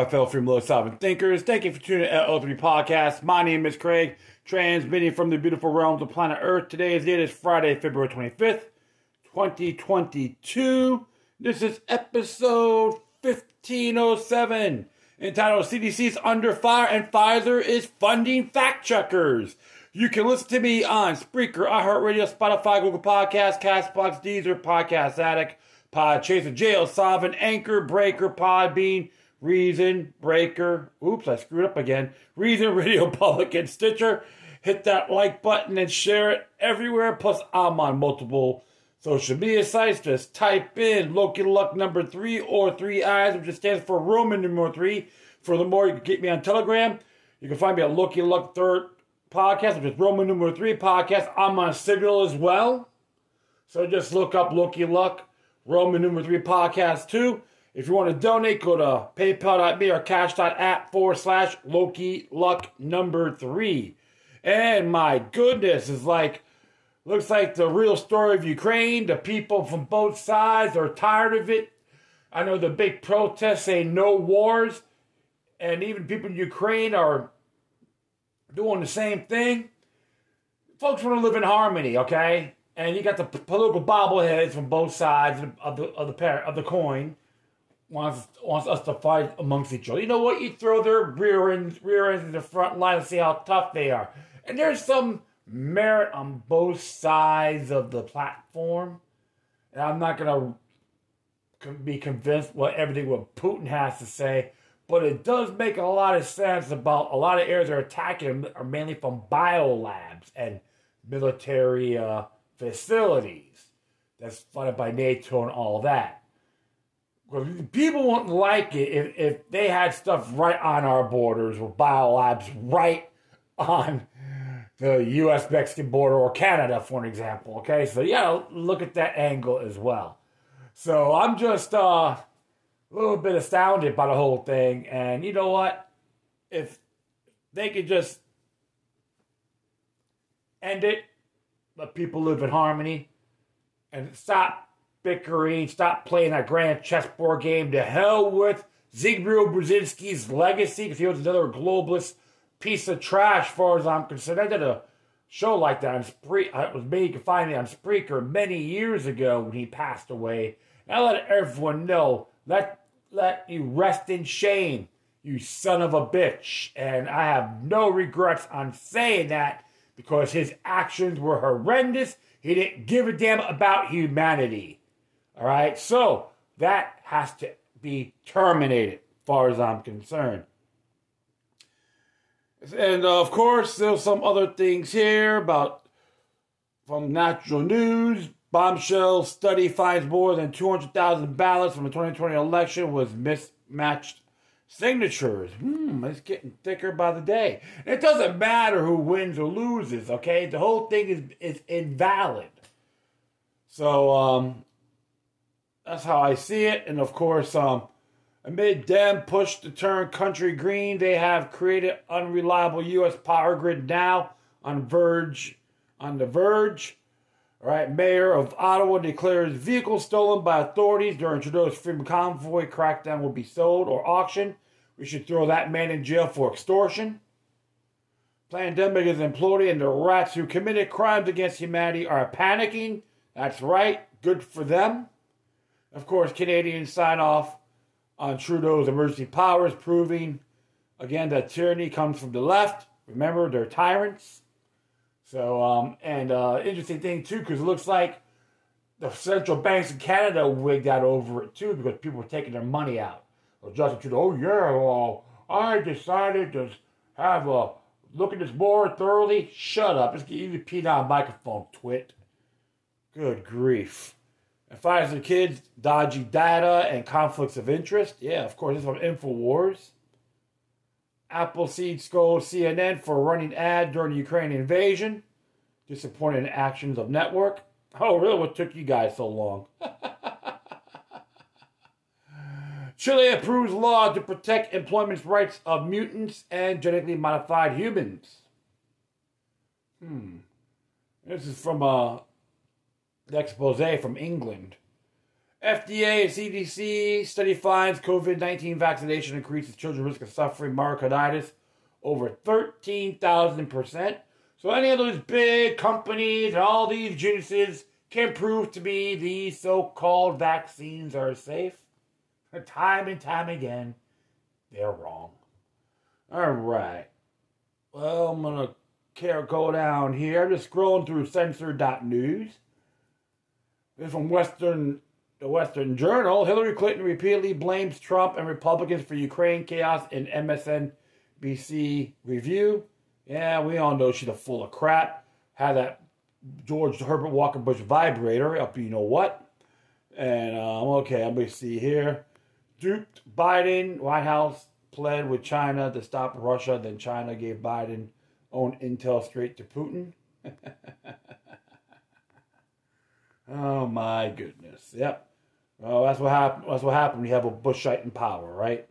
My fellow free Miller sovereign thinkers. Thank you for tuning in to L3 Podcast. My name is Craig, transmitting from the beautiful realms of planet Earth. Today is date is Friday, February 25th, 2022. This is episode 1507, entitled CDC's Under Fire and Pfizer is Funding Fact Checkers. You can listen to me on Spreaker, iHeartRadio, Spotify, Google Podcasts, Castbox, Deezer, Podcast Addict, Podchaser, Jail, Sovereign, Anchor, Breaker, Podbean, Reason, Breaker, oops, I screwed up again, Reason, Radio Public, and Stitcher. Hit that like button and share it everywhere. Plus, I'm on multiple social media sites. Just type in Loki Luck number three or three eyes, which stands for Roman number three. Furthermore, you can get me on Telegram. You can find me at Loki Luck Third Podcast, which is Roman number three podcast. I'm on Signal as well. So just look up Loki Luck Roman number three podcast too. If you want to donate, go to paypal.me or cash.app forward slash Loki Luck number three. And my goodness, it's like, looks like the real story of Ukraine. The people from both sides are tired of it. I know the big protests say no wars, and even people in Ukraine are doing the same thing. Folks want to live in harmony, okay? and you got the political bobbleheads from both sides of the of the of the coin wants wants us to fight amongst each other. You know what? You throw their rear ends rear ends in the front line and see how tough they are. And there's some merit on both sides of the platform. And I'm not gonna be convinced what everything what Putin has to say, but it does make a lot of sense about a lot of areas they're attacking are mainly from biolabs and military. Uh, facilities that's funded by NATO and all that. People wouldn't like it if, if they had stuff right on our borders with biolabs right on the U.S. Mexican border or Canada, for an example. Okay, so yeah, look at that angle as well. So I'm just uh, a little bit astounded by the whole thing, and you know what? If they could just end it let people live in harmony, and stop bickering, stop playing that grand chessboard game. To hell with Zbigniew Brzezinski's legacy, because he was another globalist piece of trash, as far as I'm concerned. I did a show like that on Spree. Uh, it was me. You can find it on Spreaker many years ago when he passed away. I let everyone know. Let let you rest in shame, you son of a bitch. And I have no regrets on saying that because his actions were horrendous. He didn't give a damn about humanity. All right, so that has to be terminated, far as I'm concerned. And uh, of course, there's some other things here about from Natural News. Bombshell study finds more than 200,000 ballots from the 2020 election was mismatched signatures. Hmm, it's getting thicker by the day. It doesn't matter who wins or loses, okay? The whole thing is is invalid. So um that's how I see it. And of course, um amid Dem push to turn country green, they have created unreliable US power grid now on Verge on the Verge. All right, Mayor of Ottawa declares vehicles stolen by authorities during Trudeau's Freedom Convoy crackdown will be sold or auctioned. We should throw that man in jail for extortion. Pandemic is imploding, and the rats who committed crimes against humanity are panicking. That's right, good for them. Of course, Canadians sign off on Trudeau's emergency powers, proving again that tyranny comes from the left. Remember, they're tyrants. So, um, and uh, interesting thing too, because it looks like the central banks in Canada wigged out over it too, because people were taking their money out. Well, Justin Trudeau, oh yeah, well, I decided to have a look at this more thoroughly. Shut up! Just you pee on a microphone, twit. Good grief. And Pfizer kids, dodgy data and conflicts of interest. Yeah, of course, this is from InfoWars. Appleseed scolds CNN for running ad during the Ukrainian invasion. Disappointing actions of network. Oh, really? What took you guys so long? Chile approves law to protect employment rights of mutants and genetically modified humans. Hmm. This is from uh, the expose from England. FDA and CDC study finds COVID 19 vaccination increases children's risk of suffering myocarditis over 13,000%. So, any of those big companies and all these geniuses can prove to me these so called vaccines are safe. Time and time again, they're wrong. All right. Well, I'm going to go down here. I'm just scrolling through censor.news. This is from Western the Western Journal. Hillary Clinton repeatedly blames Trump and Republicans for Ukraine chaos in MSNBC review. Yeah, we all know she's a full of crap. Had that George Herbert Walker Bush vibrator up, you know what? And um, okay, let me see here. Duped Biden, White House pled with China to stop Russia. Then China gave Biden own intel straight to Putin. oh my goodness. Yep. Well, that's what happened. That's what happened. We have a Bushite in power, right?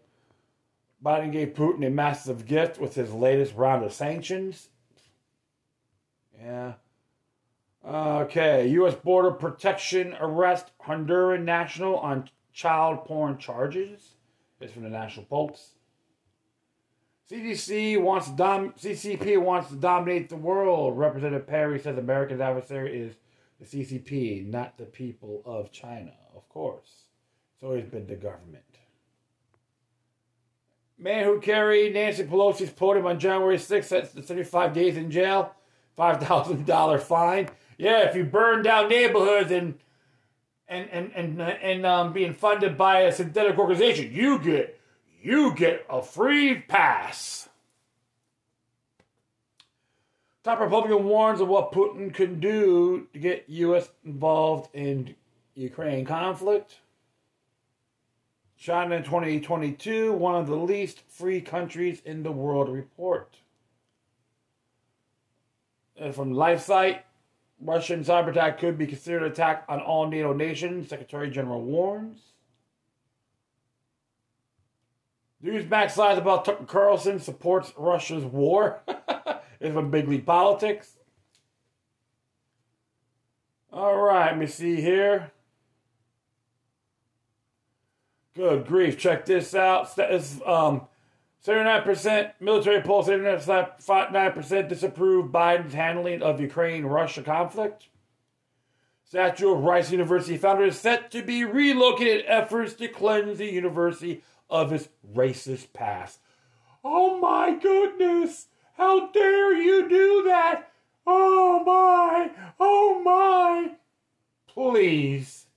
Biden gave Putin a massive gift with his latest round of sanctions. Yeah. Okay. U.S. Border Protection arrest Honduran national on child porn charges. It's from the National Pulse. CDC wants dom- CCP wants to dominate the world. Representative Perry says America's adversary is the CCP, not the people of China, of course. It's always been the government. Man who carried Nancy Pelosi's podium on January 6th sets 75 days in jail, $5,000 fine. Yeah, if you burn down neighborhoods and and and and, and um, being funded by a synthetic organization, you get you get a free pass. Top Republican warns of what Putin can do to get U.S. involved in Ukraine conflict. China in 2022, one of the least free countries in the world report. And from LifeSite, Russian cyber attack could be considered an attack on all NATO nations, Secretary General warns. Newsmax lies about Tucker Carlson supports Russia's war. is from Big League Politics. All right, let me see here. Good grief, check this out. Um, 79% military poll, 79% disapprove Biden's handling of Ukraine Russia conflict. Statue of Rice University founder is set to be relocated efforts to cleanse the university of its racist past. Oh my goodness! How dare you do that? Oh my! Oh my! Please.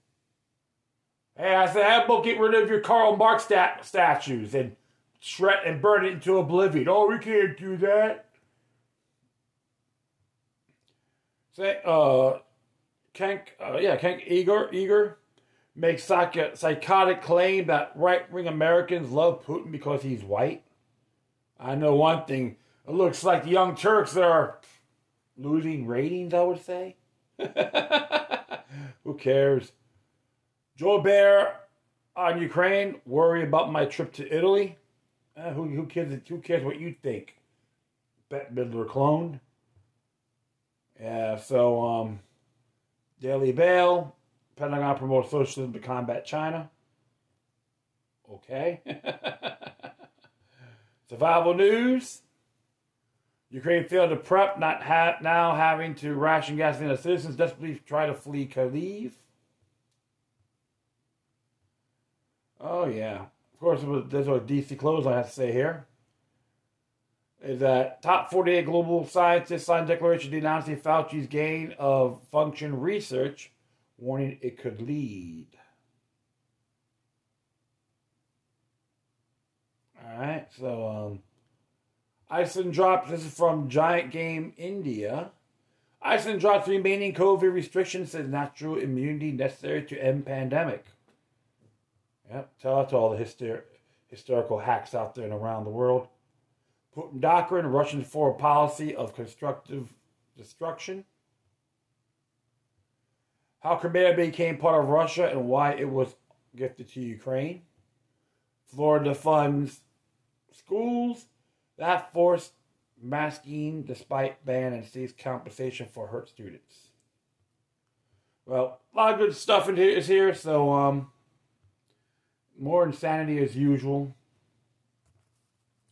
Hey, I said, how about get rid of your Karl Marx stat- statues and shred and burn it into oblivion? Oh, we can't do that. Say, uh, Cenk, uh, yeah, Cenk Uygur, Uygur makes psych- psychotic claim that right-wing Americans love Putin because he's white. I know one thing. It looks like the Young Turks are losing ratings, I would say. Who cares? Joy Behar on Ukraine, worry about my trip to Italy. Uh, who, who, cares, who cares what you think? Bette Midler clone. Yeah, so, um, Daily Bail, Pentagon promotes socialism to combat China. Okay. Survival news. Ukraine failed to prep, not ha- now having to ration gasoline as citizens desperately try to flee Kyiv. Oh, yeah. Of course, there's what DC close I have to say here. Is that top 48 global scientists signed declaration denouncing Fauci's gain of function research, warning it could lead. All right, so um, Iceland drops, this is from Great Game India. Iceland drops remaining COVID restrictions as natural immunity necessary to end pandemic. Yep, tell that to all the hyster- historical hacks out there and around the world. Putin doctrine, Russian foreign policy of constructive destruction. How Crimea became part of Russia and why it was gifted to Ukraine. Florida funds schools that forced masking despite ban and seeks compensation for hurt students. Well, a lot of good stuff in here is here, so um more insanity as usual.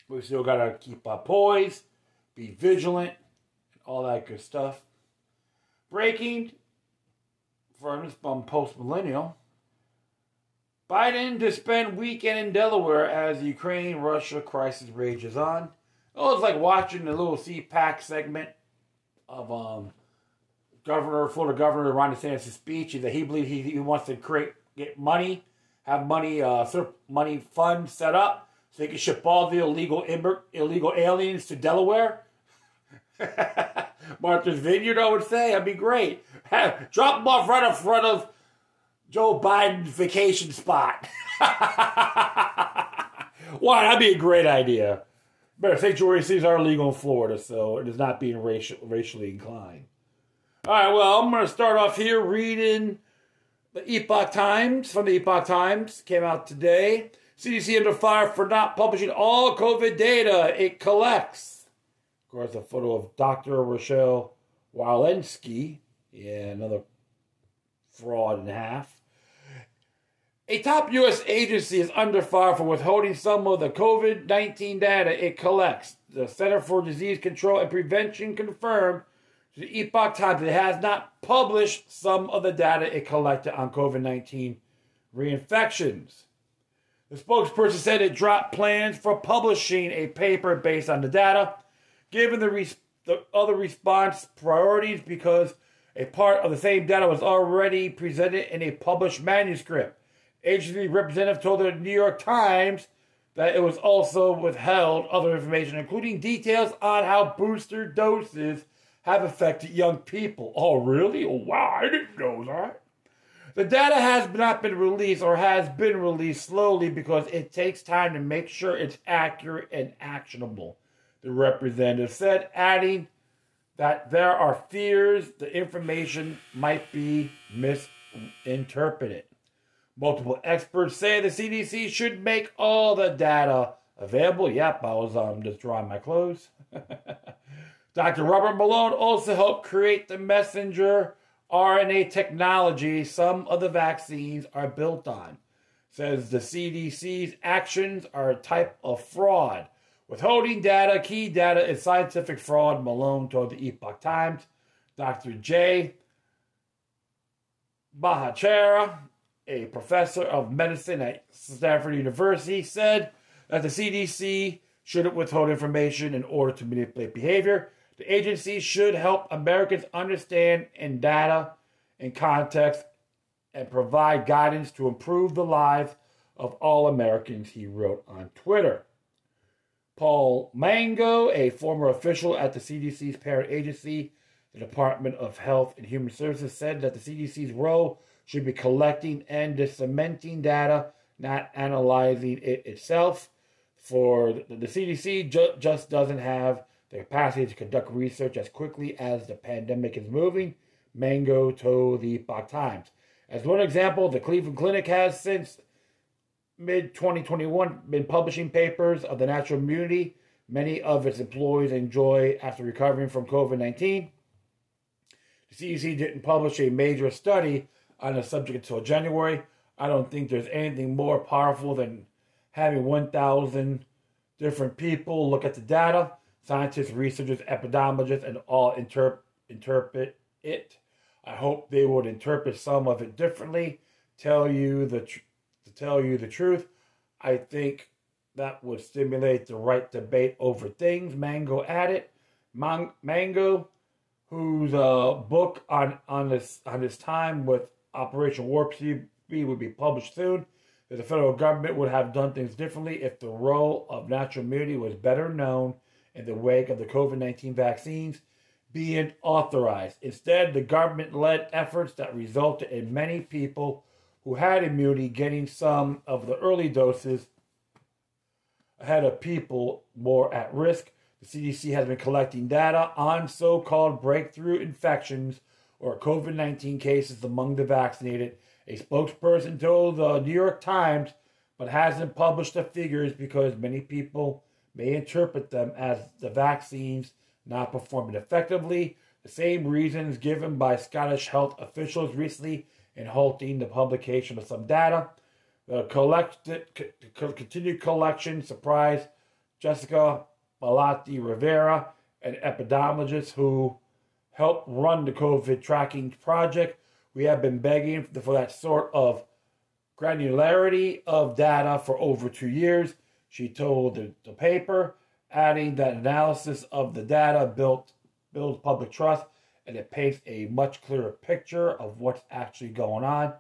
We still gotta keep our poise, be vigilant, all that good stuff. Breaking from this bum Post Millennial. Biden to spend weekend in Delaware as Ukraine Russia crisis rages on. Oh, it's like watching the little CPAC segment of um, Governor, Florida Governor Ron DeSantis' speech that he believes he, he wants to create get money, have money, uh, sort money fund set up so they can ship all the illegal illegal aliens to Delaware. Martha's Vineyard, I would say, that'd be great. Drop them off right in front of Joe Biden's vacation spot. Why? That'd be a great idea. Better sanctuary cities are illegal in Florida, so it is not being racial, racially inclined. All right, well, I'm going to start off here reading the Epoch Times from the Epoch Times. Came out today. CDC under fire for not publishing all COVID data it collects. Of course, a photo of Dr. Rochelle Walensky. Yeah, another fraud a half. A top U.S. agency is under fire for withholding some of the COVID 19 data it collects. The Center for Disease Control and Prevention confirmed to the Epoch Times it has not published some of the data it collected on COVID 19 reinfections. The spokesperson said it dropped plans for publishing a paper based on the data, given the, res- the other response priorities because a part of the same data was already presented in a published manuscript. Agency representative told the New York Times that it was also withheld other information, including details on how booster doses have affected young people. Oh, really? Oh, wow, I didn't know that. The data has not been released or has been released slowly because it takes time to make sure it's accurate and actionable, the representative said, adding that there are fears the information might be misinterpreted. Multiple experts say the CDC should make all the data available. Yep, I was um, just drawing my clothes. Dr. Robert Malone also helped create the messenger RNA technology some of the vaccines are built on. Says the CDC's actions are a type of fraud. Withholding data, key data is scientific fraud, Malone told the Epoch Times. Dr. J. Bhattacharya a professor of medicine at Stanford University, said that the CDC shouldn't withhold information in order to manipulate behavior. The agency should help Americans understand in data and context and provide guidance to improve the lives of all Americans, he wrote on Twitter. Paul Mango, a former official at the CDC's parent agency, the Department of Health and Human Services, said that the CDC's role should be collecting and disseminating data, not analyzing it itself. For the CDC ju- just doesn't have the capacity to conduct research as quickly as the pandemic is moving, Mango told the Epoch Times. As one example, the Cleveland Clinic has since mid 2021 been publishing papers of the natural immunity many of its employees enjoy after recovering from COVID 19. The CDC didn't publish a major study on the subject until January. I don't think there's anything more powerful than having 1,000 different people look at the data, scientists, researchers, epidemiologists, and all interp- interpret it. I hope they would interpret some of it differently. Tell you the tr- to tell you the truth, I think that would stimulate the right debate over things. Mango added, Man- Mango, whose uh, book on on this on his time with Operation Warp Speed would be published soon. That the federal government would have done things differently if the role of natural immunity was better known in the wake of the COVID 19 vaccines being authorized. Instead, the government led efforts that resulted in many people who had immunity getting some of the early doses ahead of people more at risk. The CDC has been collecting data on so called breakthrough infections or COVID 19 cases among the vaccinated. A spokesperson told the New York Times, but hasn't published the figures because many people may interpret them as the vaccines not performing effectively. The same reasons given by Scottish health officials recently in halting the publication of some data. The collected, continued collection surprised Jessica Malaty Rivera, an epidemiologist who helped run the COVID tracking project. We have been begging for that sort of granularity of data for over two years, she told the, the paper, adding that analysis of the data built builds public trust and it paints a much clearer picture of what's actually going on.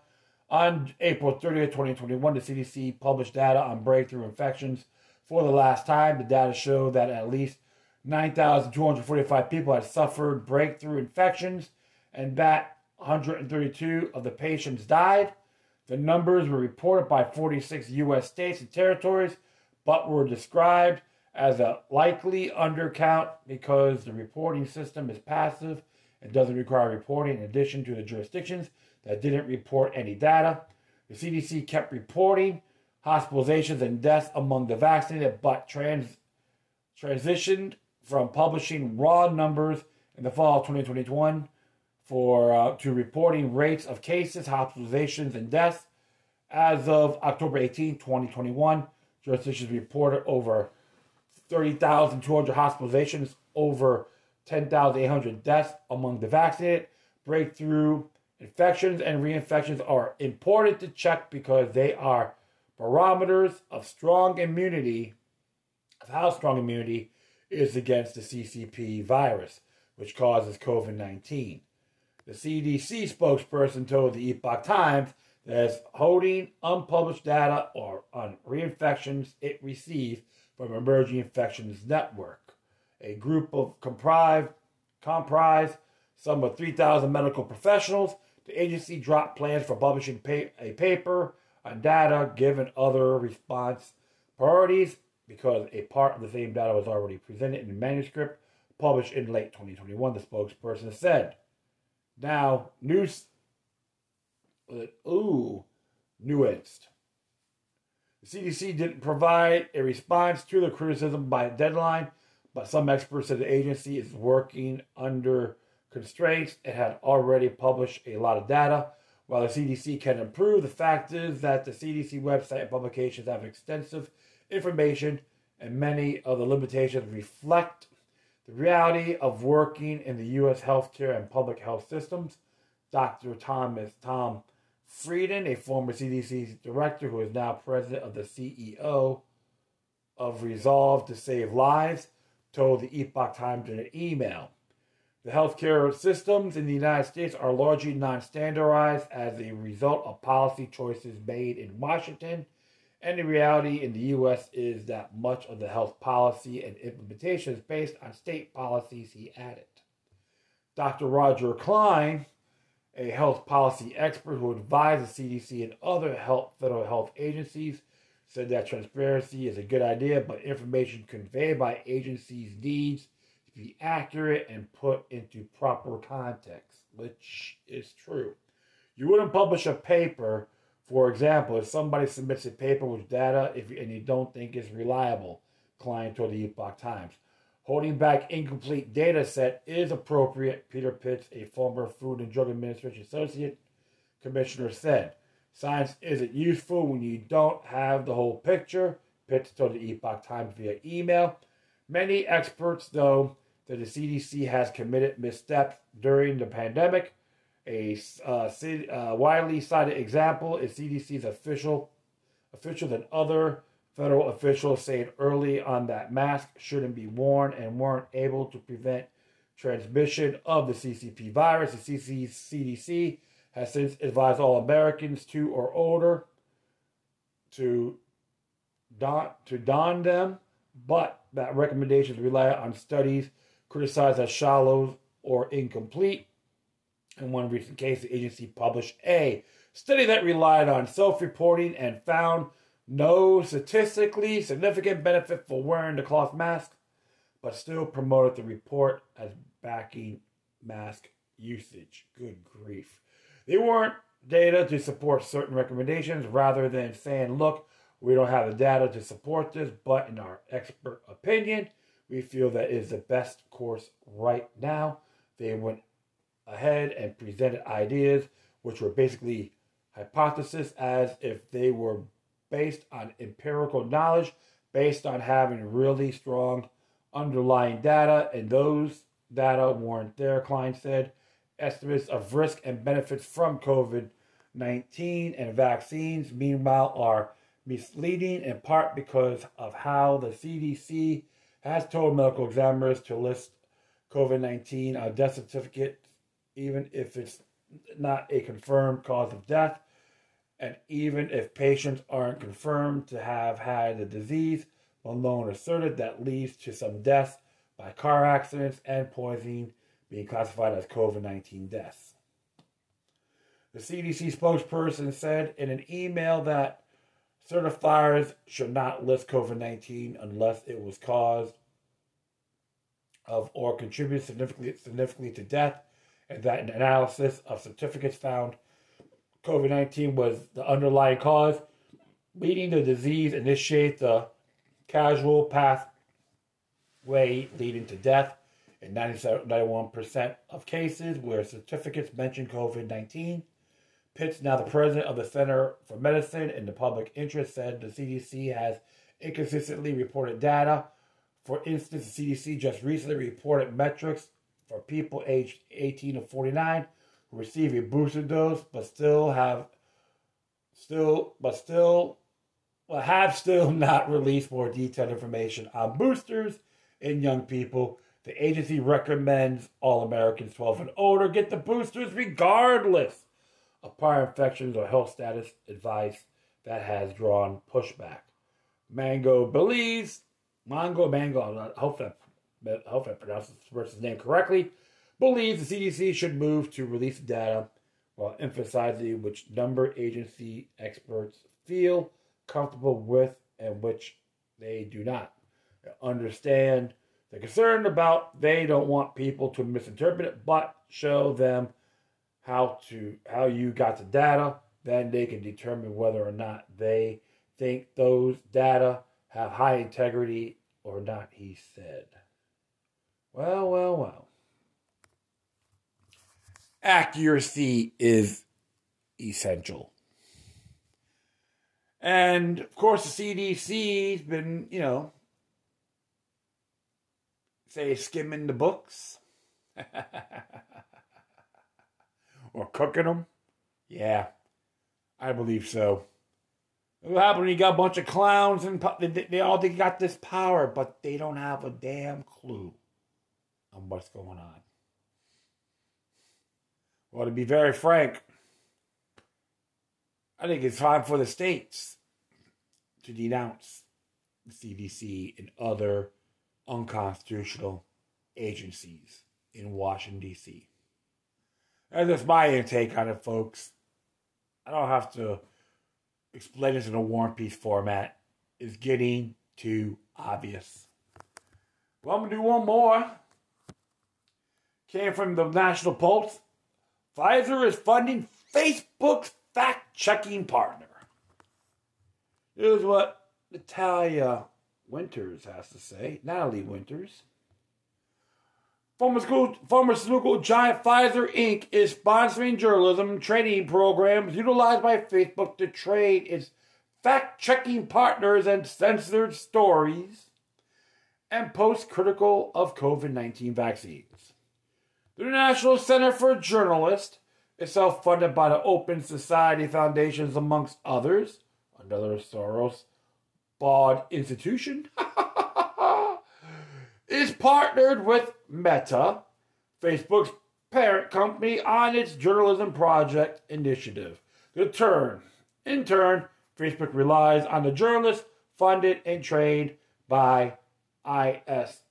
On April 30th, 2021, the CDC published data on breakthrough infections for the last time. The data showed that at least 9,245 people had suffered breakthrough infections and that 132 of the patients died. The numbers were reported by 46 U.S. states and territories, but were described as a likely undercount because the reporting system is passive and doesn't require reporting in addition to the jurisdictions that didn't report any data. The CDC kept reporting hospitalizations and deaths among the vaccinated, but trans- transitioned from publishing raw numbers in the fall of 2021 for uh, to reporting rates of cases, hospitalizations, and deaths. As of October 18, 2021, jurisdictions reported over 30,200 hospitalizations, over 10,800 deaths among the vaccinated. Breakthrough infections and reinfections are important to check because they are barometers of strong immunity, of how strong immunity is against the CCP virus, which causes COVID 19. The CDC spokesperson told the Epoch Times that it's holding unpublished data or on reinfections it received from Emerging Infections Network, a group of comprised, comprised some of 3,000 medical professionals. The agency dropped plans for publishing a paper on data given other response priorities because a part of the same data was already presented in a manuscript published in late 2021, the spokesperson said. Now, news. Ooh, nuanced. The CDC didn't provide a response to the criticism by deadline, but some experts said the agency is working under constraints and had already published a lot of data. While the CDC can improve, the fact is that the CDC website and publications have extensive information, and many of the limitations reflect the reality of working in the U.S. healthcare and public health systems. Dr. Thomas Tom Frieden, a former CDC director who is now president of the CEO of Resolve to Save Lives, told the Epoch Times in an email. The healthcare systems in the United States are largely non standardized as a result of policy choices made in Washington, and the reality in the U.S. is that much of the health policy and implementation is based on state policies, he added. Dr. Roger Klein, a health policy expert who advised the CDC and other health, federal health agencies, said that transparency is a good idea, but information conveyed by agencies needs to be accurate and put into proper context, which is true. You wouldn't publish a paper, for example, if somebody submits a paper with data if, and you don't think it's reliable, Klein told the Epoch Times. Holding back incomplete data set is appropriate, Peter Pitts, a former Food and Drug Administration Associate Commissioner, said. Science isn't useful when you don't have the whole picture, Pitts told the Epoch Times via email. Many experts, though, that the CDC has committed missteps during the pandemic. A uh, uh, widely cited example is CDC's official officials and other Federal officials saying early on that masks shouldn't be worn and weren't able to prevent transmission of the CCP virus. The CDC has since advised all Americans two or older to don, to don them, but that recommendations rely on studies criticized as shallow or incomplete. In one recent case, the agency published a study that relied on self reporting and found no statistically significant benefit for wearing the cloth mask, but still promoted the report as backing mask usage. Good grief. They weren't data to support certain recommendations rather than saying, look, we don't have the data to support this, but in our expert opinion, we feel that is the best course right now. They went ahead and presented ideas which were basically hypotheses as if they were based on empirical knowledge, based on having really strong underlying data, and those data weren't there, Klein said. Estimates of risk and benefits from COVID 19 and vaccines, meanwhile, are misleading in part because of how the CDC has told medical examiners to list COVID 19 on death certificate, even if it's not a confirmed cause of death, and even if patients aren't confirmed to have had the disease. Malone asserted that leads to some deaths by car accidents and poisoning being classified as COVID 19 deaths. The CDC spokesperson said in an email that certifiers should not list COVID 19 unless it was caused of or contributed significantly, significantly to death, and that an analysis of certificates found COVID 19 was the underlying cause, leading the disease initiate the casual pathway leading to death in 91% of cases where certificates mention COVID 19. Pitts, now the president of the Center for Medicine in the Public Interest, said the CDC has inconsistently reported data. For instance, the CDC just recently reported metrics for people aged 18 to 49 who receive a booster dose but still have still but still well, have still not released more detailed information on boosters in young people. The agency recommends all Americans 12 and older get the boosters regardless of prior infections or health status advice that has drawn pushback. Mango believes, Mango, Mango, I hope I, hope I pronounced this person's name correctly, believes the CDC should move to release data while emphasizing which number agency experts feel comfortable with and which they do not. Understand the concern about they don't want people to misinterpret it, but show them how to how you got the data, then they can determine whether or not they think those data have high integrity or not, he said. Well, well, well. Accuracy is essential. And of course, the CDC's been, you know, say, skimming the books or cooking them. Yeah, I believe so. What happened when you got a bunch of clowns and they, all they got this power, but they don't have a damn clue on what's going on. Well, to be very frank, I think it's time for the states to denounce the CDC and other unconstitutional agencies in Washington, D.C. That's just my intake on it, folks. I don't have to explain this in a War and Peace format. It's getting too obvious. Well, I'm going to do one more. Came from the National Pulse. Pfizer is funding Facebook's fact checking partner. Here's what Natalia Winters has to say. Natalie Winters. Pharmaceutical, pharmaceutical giant Pfizer Inc. is sponsoring journalism training programs utilized by Facebook to train its fact checking partners and censored stories and post critical of COVID 19 vaccines. The National Center for Journalists is self funded by the Open Society Foundations, amongst others, another Soros bought institution. is partnered with Meta, Facebook's parent company, on its journalism project initiative. The turn, in turn, Facebook relies on the journalists funded and trained by IS,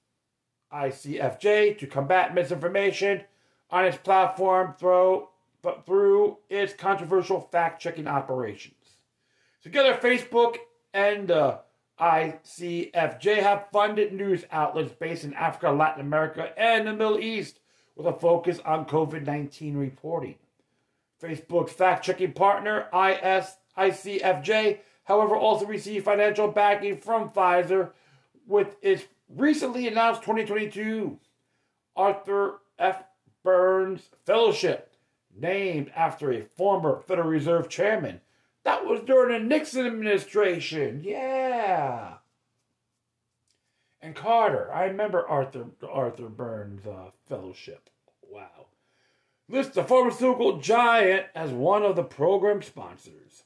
ICFJ to combat misinformation on its platform through, through its controversial fact checking operations. Together, Facebook and uh, ICFJ have funded news outlets based in Africa, Latin America, and the Middle East with a focus on COVID 19 reporting. Facebook's fact checking partner, IS, ICFJ, however, also received financial backing from Pfizer with its recently announced 2022 Arthur F. Burns Fellowship, named after a former Federal Reserve chairman That was during the Nixon administration. Yeah. And Carter. I remember Arthur Arthur Burns uh, Fellowship. Wow. Lists the pharmaceutical giant as one of the program sponsors.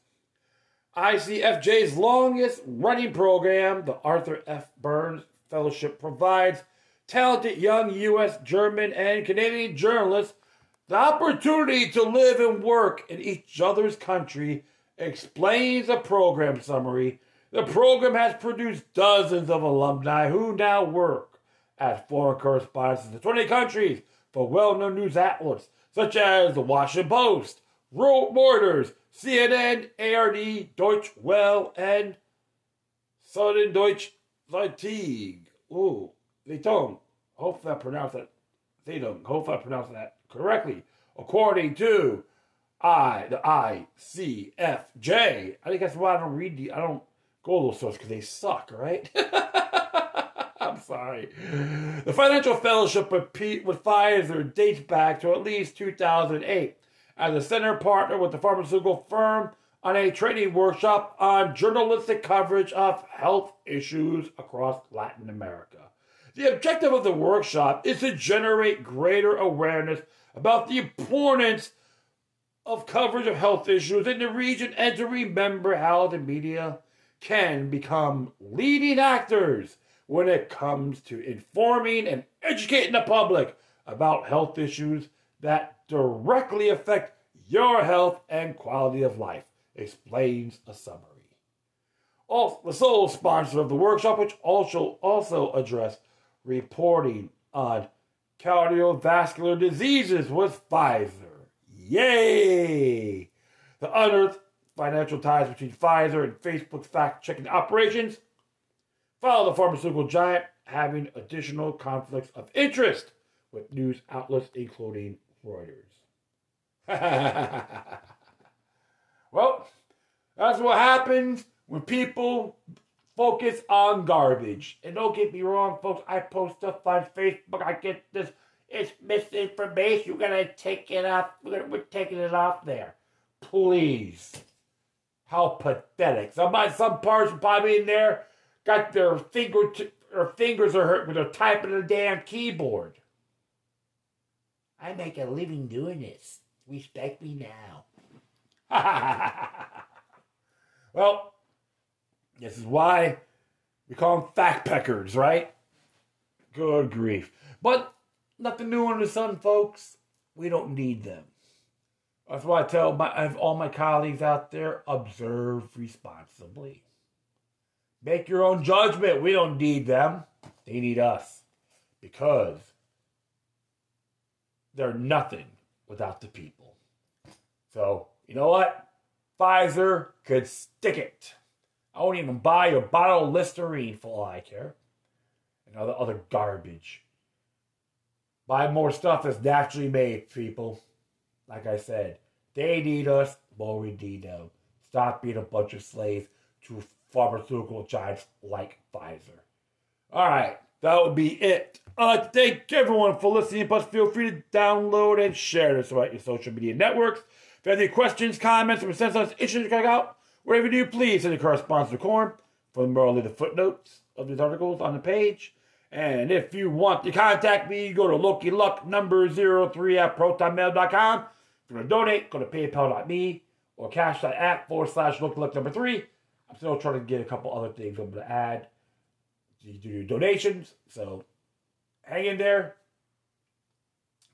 ICFJ's longest running program, the Arthur F. Burns Fellowship, provides talented young U.S., German, and Canadian journalists the opportunity to live and work in each other's country, explains a program summary. The program has produced dozens of alumni who now work as foreign correspondents in 20 countries for well known news outlets such as the Washington Post, Reuters, CNN, ARD, Deutsche Welle, and Southern Deutsche Zeitung. Ooh, Zeitung. Hopefully I pronounced that. Zeitung. Hopefully I pronounced that correctly. According to I, the ICFJ. I think that's why I don't read the, I don't go to those sources because they suck, right? I'm sorry. The Financial Fellowship with, with Pfizer dates back to at least 2008 as a center partner with the pharmaceutical firm on a training workshop on journalistic coverage of health issues across Latin America. The objective of the workshop is to generate greater awareness about the importance of coverage of health issues in the region and to remember how the media can become leading actors when it comes to informing and educating the public about health issues that directly affect your health and quality of life, explains a summary. Also, the sole sponsor of the workshop, which also also addressed reporting on cardiovascular diseases, was Pfizer. Yay! The unearthed financial ties between Pfizer and Facebook's fact-checking operations follow the pharmaceutical giant having additional conflicts of interest with news outlets including Reuters. well, that's what happens when people focus on garbage. And don't get me wrong, folks, I post stuff on Facebook. I get this, it's misinformation. We're going to take it off. We're, we're taking it off there. Please. How pathetic. Some, some person probably in there got their finger, t- their fingers are hurt when they're typing a damn keyboard. I make a living doing this. Respect me now. well, this is why we call them fact peckers, right? Good grief. But nothing new under the sun, folks. We don't need them. That's why I tell my all my colleagues out there observe responsibly. Make your own judgment. We don't need them. They need us. Because they're nothing without the people. So, you know what? Pfizer could stick it. I won't even buy your bottle of Listerine for all I care. And other, other garbage. Buy more stuff that's naturally made, people. Like I said, they need us, but we need them. Stop being a bunch of slaves to pharmaceutical giants like Pfizer. All right, that would be it. Uh, thank everyone for listening. Plus, feel free to download and share this throughout your social media networks. If you have any questions, comments, or us issues to check out, wherever you do, please send a correspondence to Corn for the the footnotes of these articles on the page. And if you want to contact me, go to Loki Luck number 03 at protonmail.com. If you want to donate, go to paypal.me or cash.app forward slash Loki Luck number 3. I'm still trying to get a couple other things I'm going to add. You do donations, so hang in there.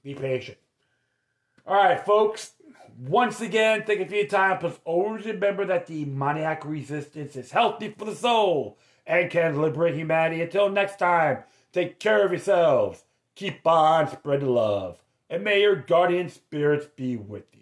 Be patient. All right, folks. Once again, thank you for your time. Plus, always remember that the demoniac resistance is healthy for the soul and can liberate humanity. Until next time, take care of yourselves. Keep on spreading love. And may your guardian spirits be with you.